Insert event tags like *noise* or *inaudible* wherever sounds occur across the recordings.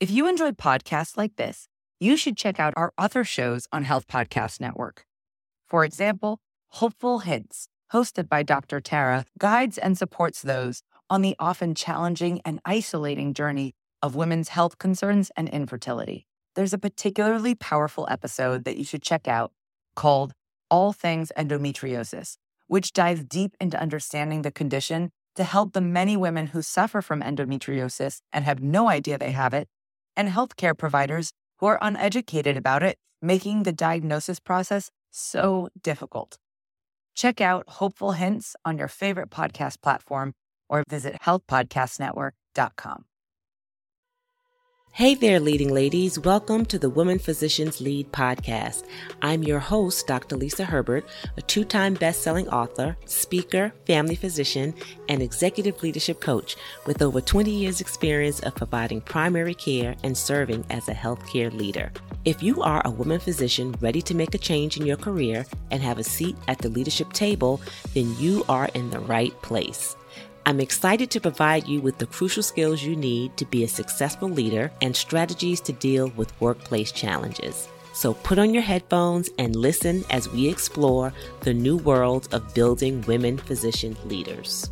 If you enjoy podcasts like this, you should check out our other shows on Health Podcast Network. For example, Hopeful Hints, hosted by Dr. Tara, guides and supports those on the often challenging and isolating journey of women's health concerns and infertility. There's a particularly powerful episode that you should check out called All Things Endometriosis, which dives deep into understanding the condition to help the many women who suffer from endometriosis and have no idea they have it, and healthcare providers who are uneducated about it, making the diagnosis process so difficult. Check out Hopeful Hints on your favorite podcast platform or visit healthpodcastnetwork.com. Hey there, leading ladies. Welcome to the Women Physicians Lead podcast. I'm your host, Dr. Lisa Herbert, a two time best selling author, speaker, family physician, and executive leadership coach with over 20 years' experience of providing primary care and serving as a healthcare leader. If you are a woman physician ready to make a change in your career and have a seat at the leadership table, then you are in the right place. I'm excited to provide you with the crucial skills you need to be a successful leader and strategies to deal with workplace challenges. So put on your headphones and listen as we explore the new world of building women physician leaders.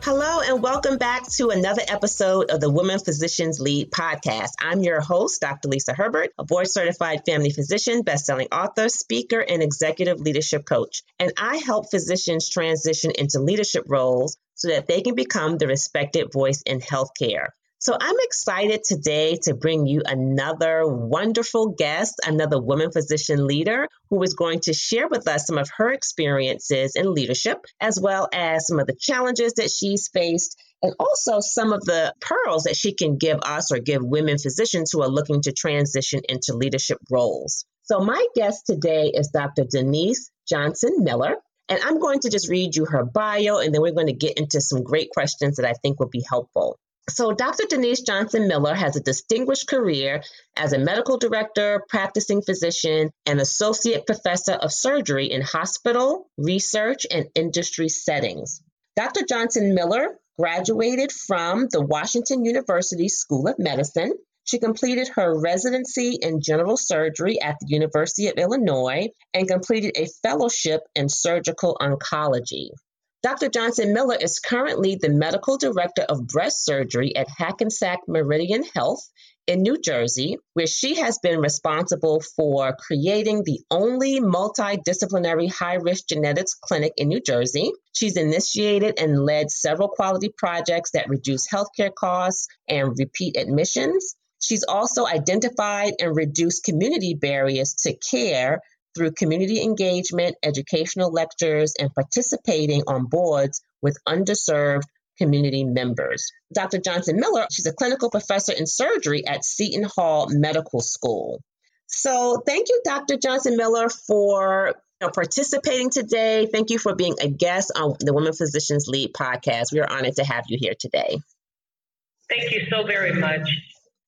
Hello, and welcome back to another episode of the Women Physicians Lead podcast. I'm your host, Dr. Lisa Herbert, a board certified family physician, best-selling author, speaker, and executive leadership coach. And I help physicians transition into leadership roles so that they can become the respected voice in healthcare. So I'm excited today to bring you another wonderful guest, another woman physician leader who is going to share with us some of her experiences in leadership, as well as some of the challenges that she's faced, and also some of the pearls that she can give us or give women physicians who are looking to transition into leadership roles. So my guest today is Dr. Denise Johnson Miller. And I'm going to just read you her bio, and then we're going to get into some great questions that I think will be helpful. So, Dr. Denise Johnson Miller has a distinguished career as a medical director, practicing physician, and associate professor of surgery in hospital, research, and industry settings. Dr. Johnson Miller graduated from the Washington University School of Medicine. She completed her residency in general surgery at the University of Illinois and completed a fellowship in surgical oncology. Dr. Johnson Miller is currently the medical director of breast surgery at Hackensack Meridian Health in New Jersey, where she has been responsible for creating the only multidisciplinary high risk genetics clinic in New Jersey. She's initiated and led several quality projects that reduce healthcare costs and repeat admissions. She's also identified and reduced community barriers to care through community engagement, educational lectures, and participating on boards with underserved community members. Dr. Johnson Miller, she's a clinical professor in surgery at Seton Hall Medical School. So, thank you, Dr. Johnson Miller, for you know, participating today. Thank you for being a guest on the Women Physicians Lead podcast. We are honored to have you here today. Thank you so very much.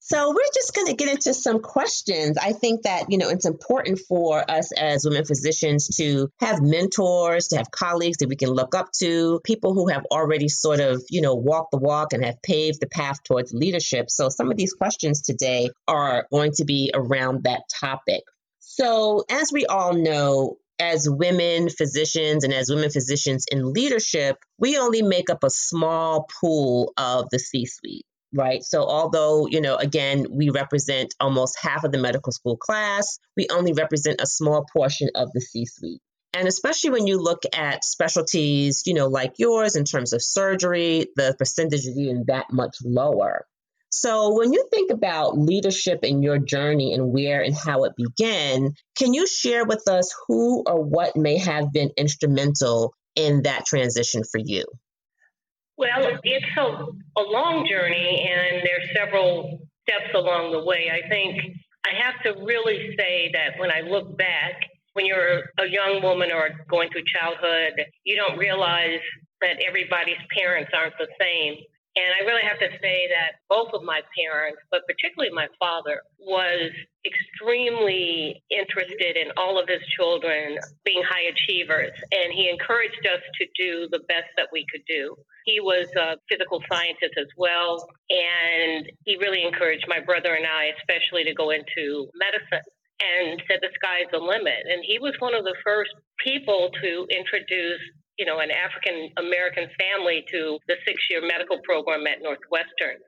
So we're just going to get into some questions. I think that, you know, it's important for us as women physicians to have mentors, to have colleagues that we can look up to, people who have already sort of, you know, walked the walk and have paved the path towards leadership. So some of these questions today are going to be around that topic. So as we all know, as women physicians and as women physicians in leadership, we only make up a small pool of the C suite right? So, although, you know, again, we represent almost half of the medical school class, we only represent a small portion of the C suite. And especially when you look at specialties, you know, like yours in terms of surgery, the percentage is even that much lower. So, when you think about leadership in your journey and where and how it began, can you share with us who or what may have been instrumental in that transition for you? Well, it's a, a long journey, and there's several steps along the way. I think I have to really say that when I look back, when you're a young woman or going through childhood, you don't realize that everybody's parents aren't the same. And I really have to say that both of my parents, but particularly my father, was extremely interested in all of his children being high achievers. And he encouraged us to do the best that we could do. He was a physical scientist as well. And he really encouraged my brother and I, especially, to go into medicine and said the sky's the limit. And he was one of the first people to introduce you know, an African American family to the six year medical program at Northwestern.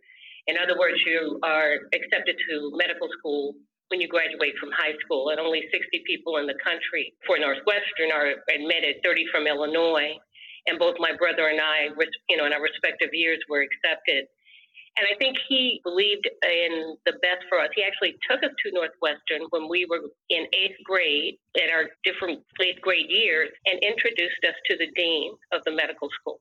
In other words, you are accepted to medical school when you graduate from high school, and only 60 people in the country for Northwestern are admitted, 30 from Illinois. And both my brother and I, you know, in our respective years, were accepted and I think he believed in the best for us. He actually took us to Northwestern when we were in eighth grade at our different eighth grade years and introduced us to the dean of the medical school.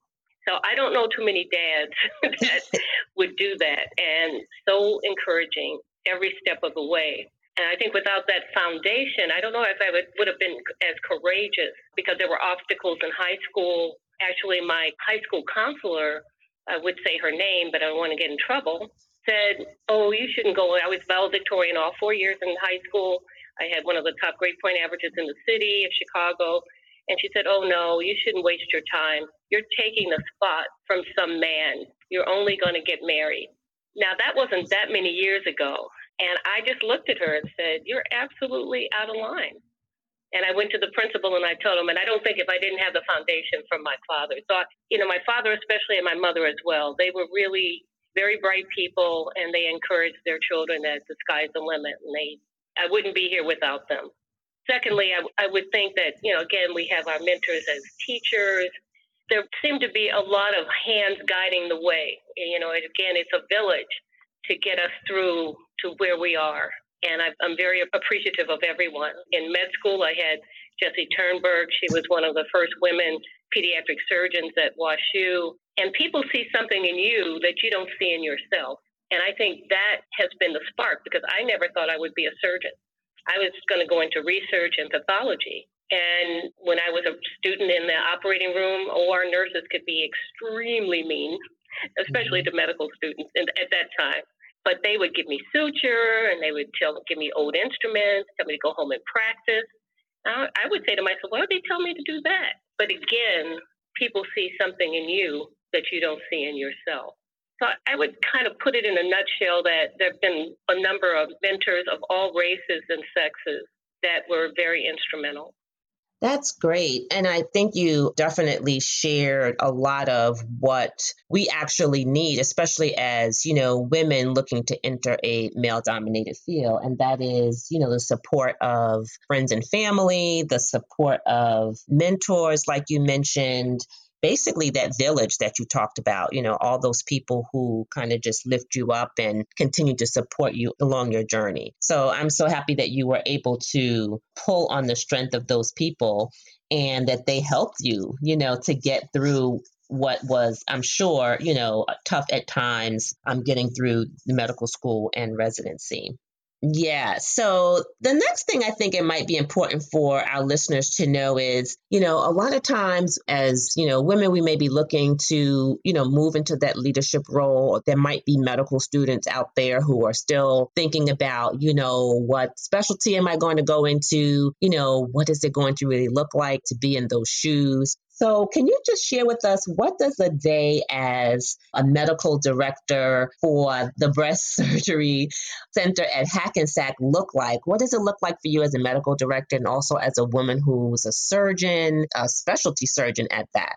So I don't know too many dads *laughs* that *laughs* would do that and so encouraging every step of the way. And I think without that foundation, I don't know if I would, would have been as courageous because there were obstacles in high school. Actually, my high school counselor I would say her name, but I don't want to get in trouble, said, Oh, you shouldn't go. I was valedictorian all four years in high school. I had one of the top grade point averages in the city of Chicago. And she said, Oh, no, you shouldn't waste your time. You're taking the spot from some man. You're only going to get married. Now, that wasn't that many years ago. And I just looked at her and said, You're absolutely out of line. And I went to the principal and I told him, and I don't think if I didn't have the foundation from my father. So, I, you know, my father especially and my mother as well, they were really very bright people and they encouraged their children that the sky's the limit and they, I wouldn't be here without them. Secondly, I, I would think that, you know, again, we have our mentors as teachers. There seem to be a lot of hands guiding the way. You know, again, it's a village to get us through to where we are. And I'm very appreciative of everyone. In med school, I had Jessie Ternberg. She was one of the first women pediatric surgeons at WashU. And people see something in you that you don't see in yourself. And I think that has been the spark because I never thought I would be a surgeon. I was going to go into research and pathology. And when I was a student in the operating room, OR nurses could be extremely mean, especially mm-hmm. to medical students at that time. But they would give me suture and they would tell, give me old instruments, tell me to go home and practice. I, I would say to myself, why would they tell me to do that? But again, people see something in you that you don't see in yourself. So I would kind of put it in a nutshell that there have been a number of mentors of all races and sexes that were very instrumental. That's great. And I think you definitely shared a lot of what we actually need, especially as, you know, women looking to enter a male dominated field. And that is, you know, the support of friends and family, the support of mentors, like you mentioned, basically that village that you talked about, you know, all those people who kind of just lift you up and continue to support you along your journey. So I'm so happy that you were able to pull on the strength of those people and that they helped you, you know, to get through what was, I'm sure, you know, tough at times. I'm um, getting through the medical school and residency. Yeah. So the next thing I think it might be important for our listeners to know is, you know, a lot of times as, you know, women, we may be looking to, you know, move into that leadership role. There might be medical students out there who are still thinking about, you know, what specialty am I going to go into? You know, what is it going to really look like to be in those shoes? So, can you just share with us what does a day as a medical director for the breast *laughs* surgery center at Hackensack look like? What does it look like for you as a medical director and also as a woman who's a surgeon, a specialty surgeon at that?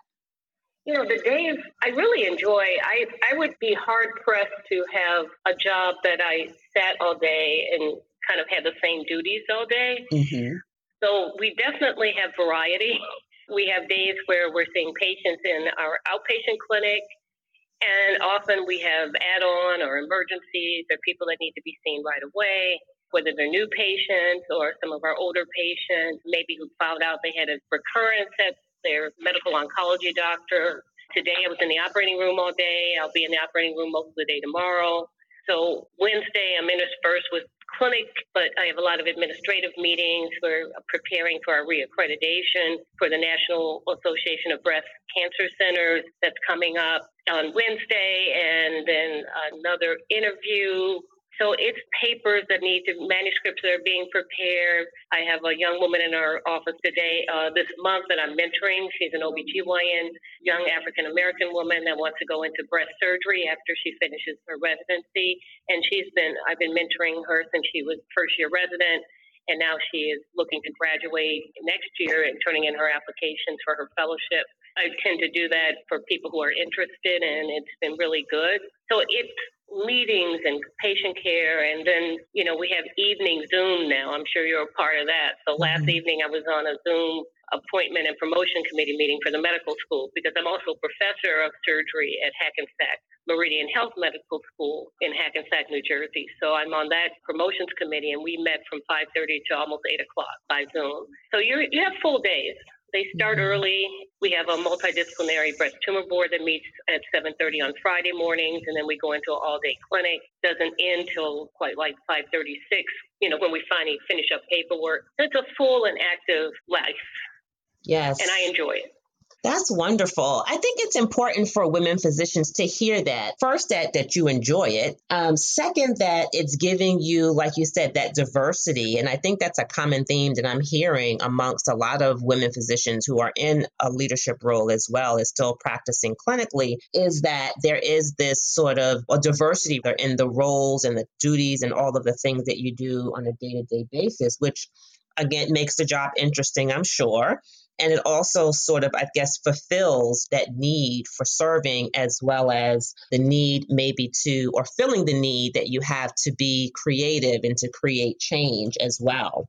You know, the days I really enjoy. I I would be hard pressed to have a job that I sat all day and kind of had the same duties all day. Mm-hmm. So we definitely have variety. *laughs* We have days where we're seeing patients in our outpatient clinic, and often we have add on or emergencies or people that need to be seen right away, whether they're new patients or some of our older patients, maybe who found out they had a recurrence at their medical oncology doctor. Today I was in the operating room all day. I'll be in the operating room most of the day tomorrow. So Wednesday I'm interspersed with clinic, but I have a lot of administrative meetings. We're preparing for our reaccreditation for the National Association of Breast Cancer Centers that's coming up on Wednesday, and then another interview so it's papers that need to, manuscripts that are being prepared. I have a young woman in our office today, uh, this month that I'm mentoring. She's an OBGYN, young African American woman that wants to go into breast surgery after she finishes her residency. And she's been, I've been mentoring her since she was first year resident. And now she is looking to graduate next year and turning in her applications for her fellowship. I tend to do that for people who are interested, and it's been really good. So it's meetings and patient care and then you know we have evening zoom now. I'm sure you're a part of that. So last mm-hmm. evening i was on a zoom appointment and promotion committee meeting for the medical school because i'm also professor of surgery at hackensack meridian health medical school in hackensack new jersey. So i'm on that promotions committee and we met from 5.30 to almost 8 o'clock by zoom. So you you have full days they start mm-hmm. early. We have a multidisciplinary breast tumor board that meets at 7:30 on Friday mornings, and then we go into an all-day clinic. Doesn't end till quite like 5:36. You know, when we finally finish up paperwork. It's a full and active life. Yes, and I enjoy it. That's wonderful. I think it's important for women physicians to hear that. First, that that you enjoy it. Um, second, that it's giving you, like you said, that diversity. And I think that's a common theme that I'm hearing amongst a lot of women physicians who are in a leadership role as well as still practicing clinically. Is that there is this sort of a diversity in the roles and the duties and all of the things that you do on a day to day basis, which again makes the job interesting, I'm sure and it also sort of i guess fulfills that need for serving as well as the need maybe to or filling the need that you have to be creative and to create change as well.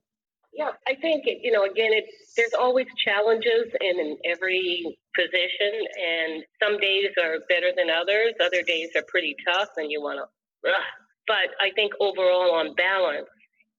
Yeah i think you know again it, there's always challenges in, in every position and some days are better than others. Other days are pretty tough and you want to but i think overall on balance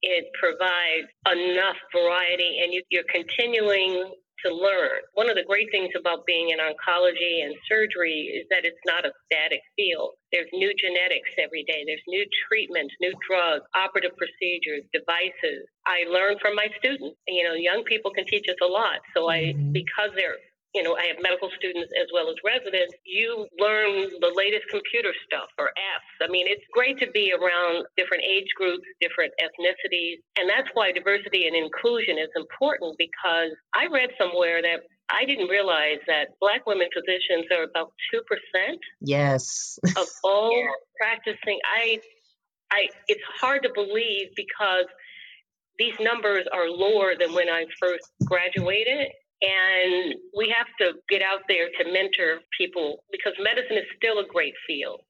it provides enough variety and you, you're continuing to learn. One of the great things about being in oncology and surgery is that it's not a static field. There's new genetics every day. There's new treatments, new drugs, operative procedures, devices. I learn from my students. You know, young people can teach us a lot. So I, mm-hmm. because they're you know, I have medical students as well as residents, you learn the latest computer stuff or apps. I mean, it's great to be around different age groups, different ethnicities. And that's why diversity and inclusion is important because I read somewhere that I didn't realize that black women physicians are about 2%. Yes. of *laughs* all practicing. I, I, it's hard to believe because these numbers are lower than when I first graduated. And we have to get out there to mentor people because medicine is still a great field.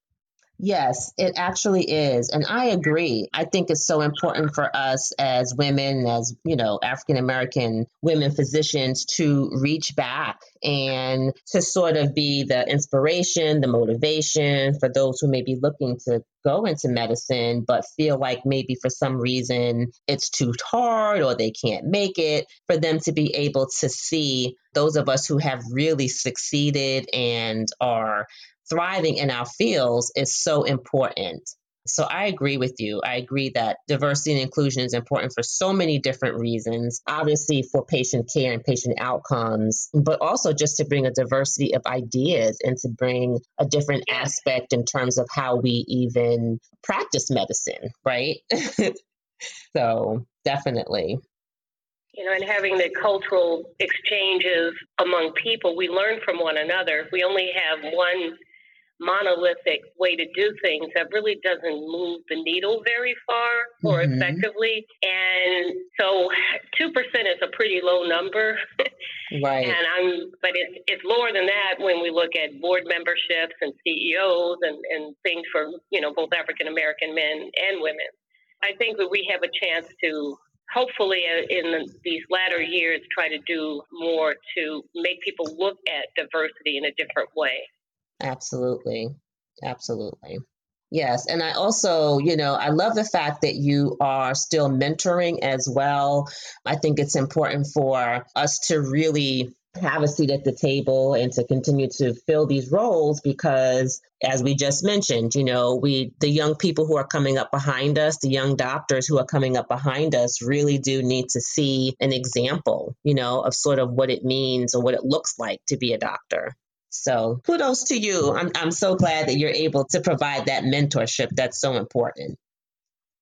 Yes, it actually is. And I agree. I think it's so important for us as women, as, you know, African American women physicians to reach back and to sort of be the inspiration, the motivation for those who may be looking to go into medicine, but feel like maybe for some reason it's too hard or they can't make it, for them to be able to see those of us who have really succeeded and are thriving in our fields is so important. So I agree with you. I agree that diversity and inclusion is important for so many different reasons. Obviously, for patient care and patient outcomes, but also just to bring a diversity of ideas and to bring a different aspect in terms of how we even practice medicine, right? *laughs* so definitely. You know, and having the cultural exchanges among people, we learn from one another. We only have one monolithic way to do things that really doesn't move the needle very far or mm-hmm. effectively. And so 2% is a pretty low number. *laughs* Right. and I'm, but it's, it's lower than that when we look at board memberships and CEOs and, and things for, you know, both African American men and women. I think that we have a chance to hopefully uh, in these latter years try to do more to make people look at diversity in a different way. Absolutely. Absolutely. Yes. And I also, you know, I love the fact that you are still mentoring as well. I think it's important for us to really have a seat at the table and to continue to fill these roles because as we just mentioned you know we the young people who are coming up behind us the young doctors who are coming up behind us really do need to see an example you know of sort of what it means or what it looks like to be a doctor so kudos to you i'm, I'm so glad that you're able to provide that mentorship that's so important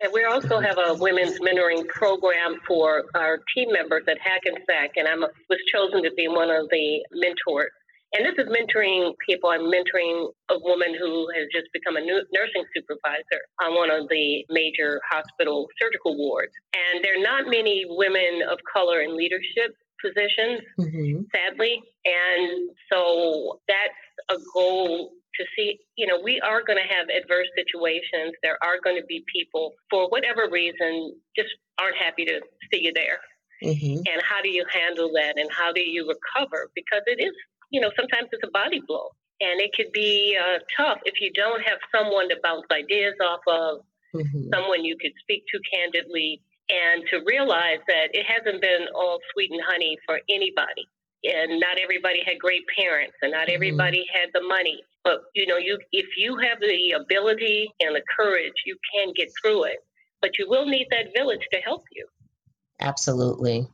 and we also have a women's mentoring program for our team members at Hackensack, and I was chosen to be one of the mentors. And this is mentoring people. I'm mentoring a woman who has just become a nursing supervisor on one of the major hospital surgical wards. And there are not many women of color in leadership positions, mm-hmm. sadly. And so that's a goal to see, you know, we are going to have adverse situations. There are going to be people, for whatever reason, just aren't happy to see you there. Mm-hmm. And how do you handle that and how do you recover? Because it is, you know, sometimes it's a body blow. And it could be uh, tough if you don't have someone to bounce ideas off of, mm-hmm. someone you could speak to candidly, and to realize that it hasn't been all sweet and honey for anybody. And not everybody had great parents and not mm-hmm. everybody had the money. But you know you if you have the ability and the courage you can get through it. But you will need that village to help you. Absolutely.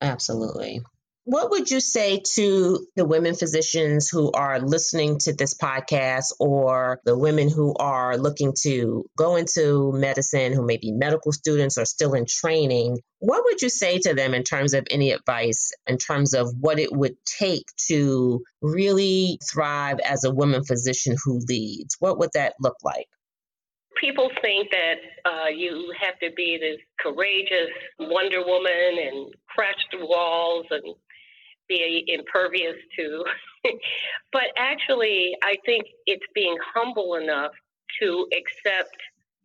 Absolutely what would you say to the women physicians who are listening to this podcast or the women who are looking to go into medicine, who may be medical students or still in training? What would you say to them in terms of any advice, in terms of what it would take to really thrive as a woman physician who leads? What would that look like? people think that uh, you have to be this courageous Wonder Woman and crash through walls and be impervious to. *laughs* but actually, I think it's being humble enough to accept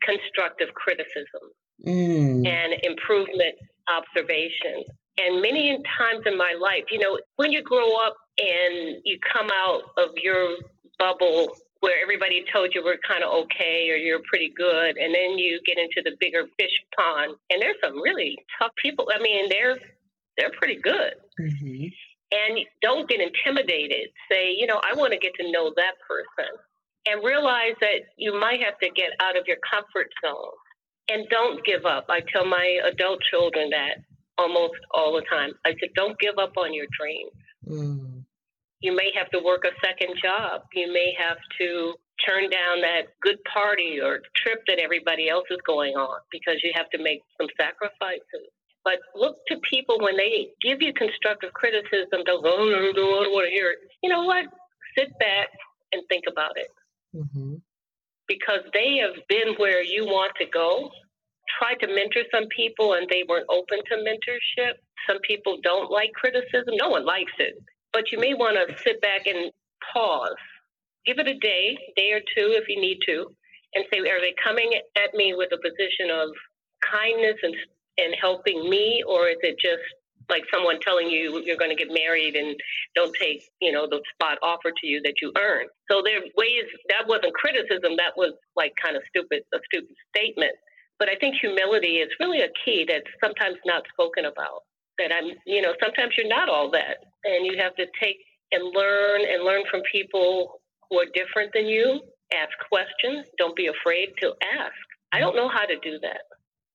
constructive criticism mm. and improvement observation. And many times in my life, you know, when you grow up and you come out of your bubble where everybody told you we're kind of okay or you're pretty good, and then you get into the bigger fish pond, and there's some really tough people. I mean, they're they're pretty good. Mm-hmm and don't get intimidated. Say, you know, I want to get to know that person and realize that you might have to get out of your comfort zone and don't give up. I tell my adult children that almost all the time. I said, don't give up on your dreams. Mm. You may have to work a second job. You may have to turn down that good party or trip that everybody else is going on because you have to make some sacrifices. But look to people when they give you constructive criticism, don't go, oh, no, no, I don't want to hear it. You know what? Sit back and think about it. Mm-hmm. Because they have been where you want to go. Tried to mentor some people and they weren't open to mentorship. Some people don't like criticism. No one likes it. But you may want to sit back and pause. Give it a day, day or two if you need to, and say, are they coming at me with a position of kindness and and helping me, or is it just like someone telling you you're going to get married and don't take you know the spot offered to you that you earned? So there ways that wasn't criticism. That was like kind of stupid, a stupid statement. But I think humility is really a key that's sometimes not spoken about. That I'm, you know, sometimes you're not all that, and you have to take and learn and learn from people who are different than you. Ask questions. Don't be afraid to ask. I don't know how to do that.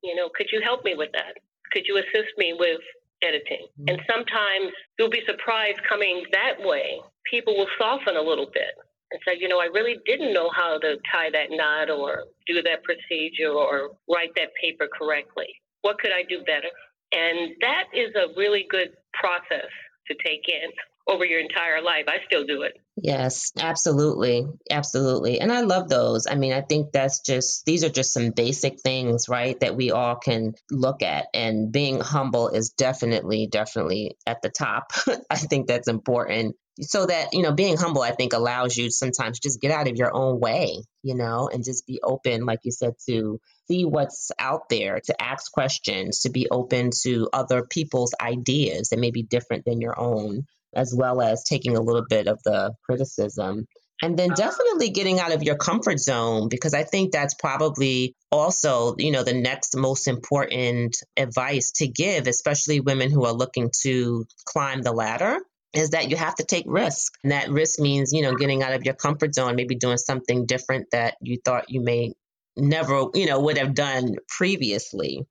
You know, could you help me with that? Could you assist me with editing? Mm-hmm. And sometimes you'll be surprised coming that way. People will soften a little bit and say, you know, I really didn't know how to tie that knot or do that procedure or write that paper correctly. What could I do better? And that is a really good process to take in over your entire life. I still do it. Yes, absolutely. Absolutely. And I love those. I mean, I think that's just, these are just some basic things, right, that we all can look at. And being humble is definitely, definitely at the top. *laughs* I think that's important. So that, you know, being humble, I think allows you sometimes just get out of your own way, you know, and just be open, like you said, to see what's out there, to ask questions, to be open to other people's ideas that may be different than your own as well as taking a little bit of the criticism. And then definitely getting out of your comfort zone because I think that's probably also, you know, the next most important advice to give, especially women who are looking to climb the ladder is that you have to take risk. And that risk means, you know, getting out of your comfort zone, maybe doing something different that you thought you may never, you know, would have done previously.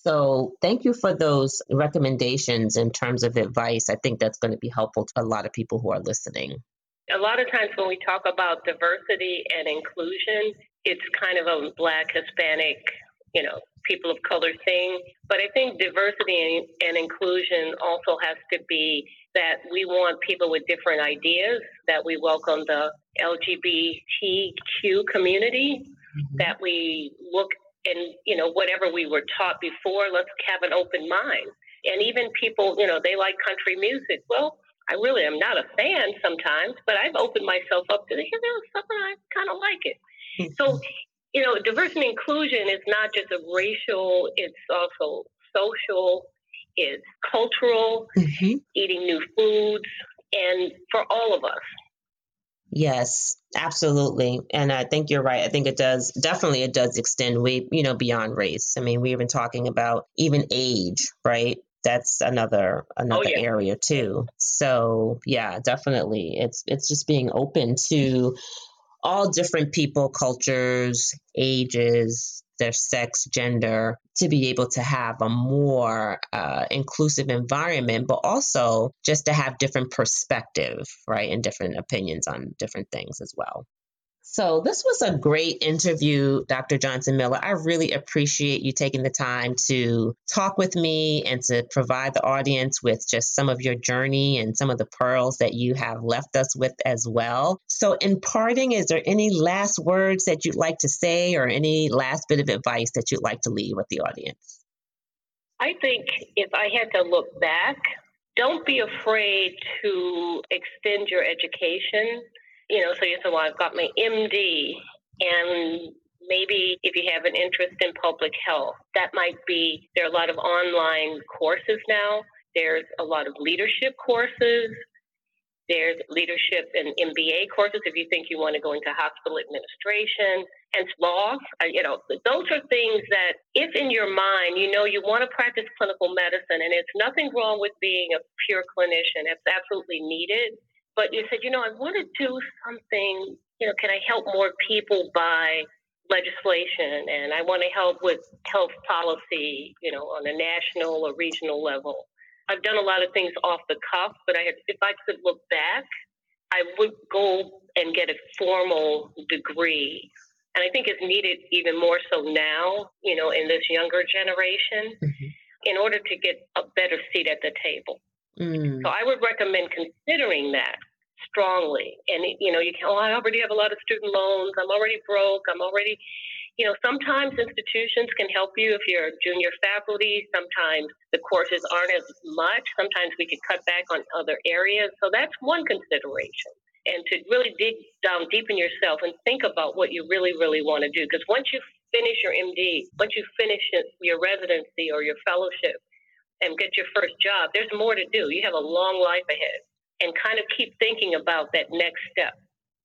So, thank you for those recommendations in terms of advice. I think that's going to be helpful to a lot of people who are listening. A lot of times when we talk about diversity and inclusion, it's kind of a black, Hispanic, you know, people of color thing. But I think diversity and, and inclusion also has to be that we want people with different ideas, that we welcome the LGBTQ community, mm-hmm. that we look and you know whatever we were taught before let's have an open mind and even people you know they like country music well i really am not a fan sometimes but i've opened myself up to you know something i kind of like it mm-hmm. so you know diversity and inclusion is not just a racial it's also social it's cultural mm-hmm. eating new foods and for all of us Yes, absolutely. And I think you're right. I think it does definitely it does extend way, you know, beyond race. I mean, we've been talking about even age, right? That's another oh, another oh, yeah. area too. So yeah, definitely. It's it's just being open to all different people, cultures, ages, their sex, gender, to be able to have a more uh, inclusive environment, but also just to have different perspective, right, and different opinions on different things as well. So, this was a great interview, Dr. Johnson Miller. I really appreciate you taking the time to talk with me and to provide the audience with just some of your journey and some of the pearls that you have left us with as well. So, in parting, is there any last words that you'd like to say or any last bit of advice that you'd like to leave with the audience? I think if I had to look back, don't be afraid to extend your education you know, so you say, well, I've got my MD, and maybe if you have an interest in public health, that might be, there are a lot of online courses now. There's a lot of leadership courses. There's leadership and MBA courses if you think you want to go into hospital administration and law. Uh, you know, those are things that, if in your mind you know you want to practice clinical medicine, and it's nothing wrong with being a pure clinician, it's absolutely needed but you said, you know, I want to do something, you know, can I help more people by legislation and I want to help with health policy, you know, on a national or regional level. I've done a lot of things off the cuff, but I had, if I could look back, I would go and get a formal degree. And I think it's needed even more so now, you know, in this younger generation, mm-hmm. in order to get a better seat at the table. Mm. So I would recommend considering that strongly. And, you know, you can, oh, I already have a lot of student loans. I'm already broke. I'm already, you know, sometimes institutions can help you if you're junior faculty. Sometimes the courses aren't as much. Sometimes we could cut back on other areas. So that's one consideration. And to really dig down deep in yourself and think about what you really, really want to do. Because once you finish your MD, once you finish your residency or your fellowship and get your first job, there's more to do. You have a long life ahead and kind of keep thinking about that next step.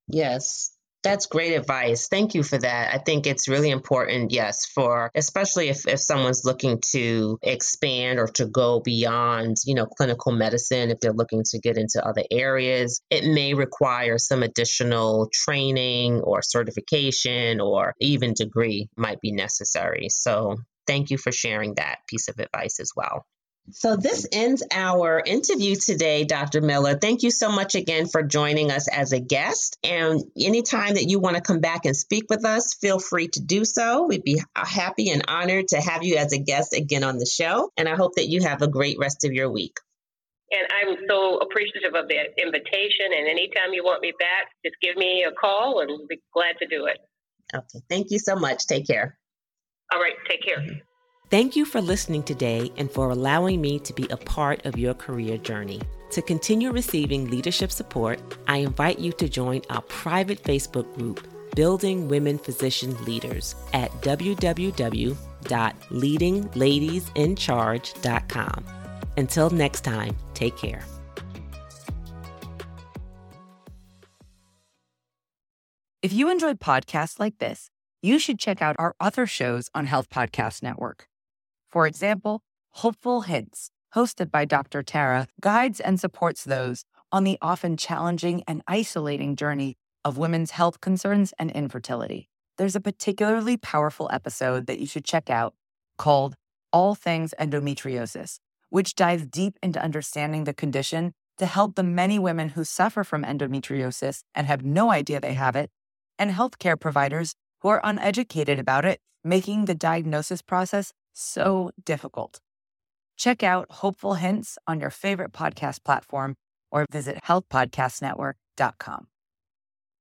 Yes. That's great advice. Thank you for that. I think it's really important, yes, for especially if, if someone's looking to expand or to go beyond, you know, clinical medicine, if they're looking to get into other areas, it may require some additional training or certification or even degree might be necessary. So thank you for sharing that piece of advice as well. So, this ends our interview today, Dr. Miller. Thank you so much again for joining us as a guest. And anytime that you want to come back and speak with us, feel free to do so. We'd be happy and honored to have you as a guest again on the show. And I hope that you have a great rest of your week. And I'm so appreciative of the invitation. And anytime you want me back, just give me a call and I'll be glad to do it. Okay. Thank you so much. Take care. All right. Take care. Mm-hmm. Thank you for listening today and for allowing me to be a part of your career journey. To continue receiving leadership support, I invite you to join our private Facebook group, Building Women Physician Leaders, at www.leadingladiesincharge.com. Until next time, take care. If you enjoyed podcasts like this, you should check out our other shows on Health Podcast Network. For example, Hopeful Hints hosted by Dr. Tara, guides and supports those on the often challenging and isolating journey of women's health concerns and infertility. There's a particularly powerful episode that you should check out called All Things Endometriosis, which dives deep into understanding the condition to help the many women who suffer from endometriosis and have no idea they have it, and healthcare providers who are uneducated about it, making the diagnosis process so difficult. Check out Hopeful Hints on your favorite podcast platform or visit healthpodcastnetwork.com.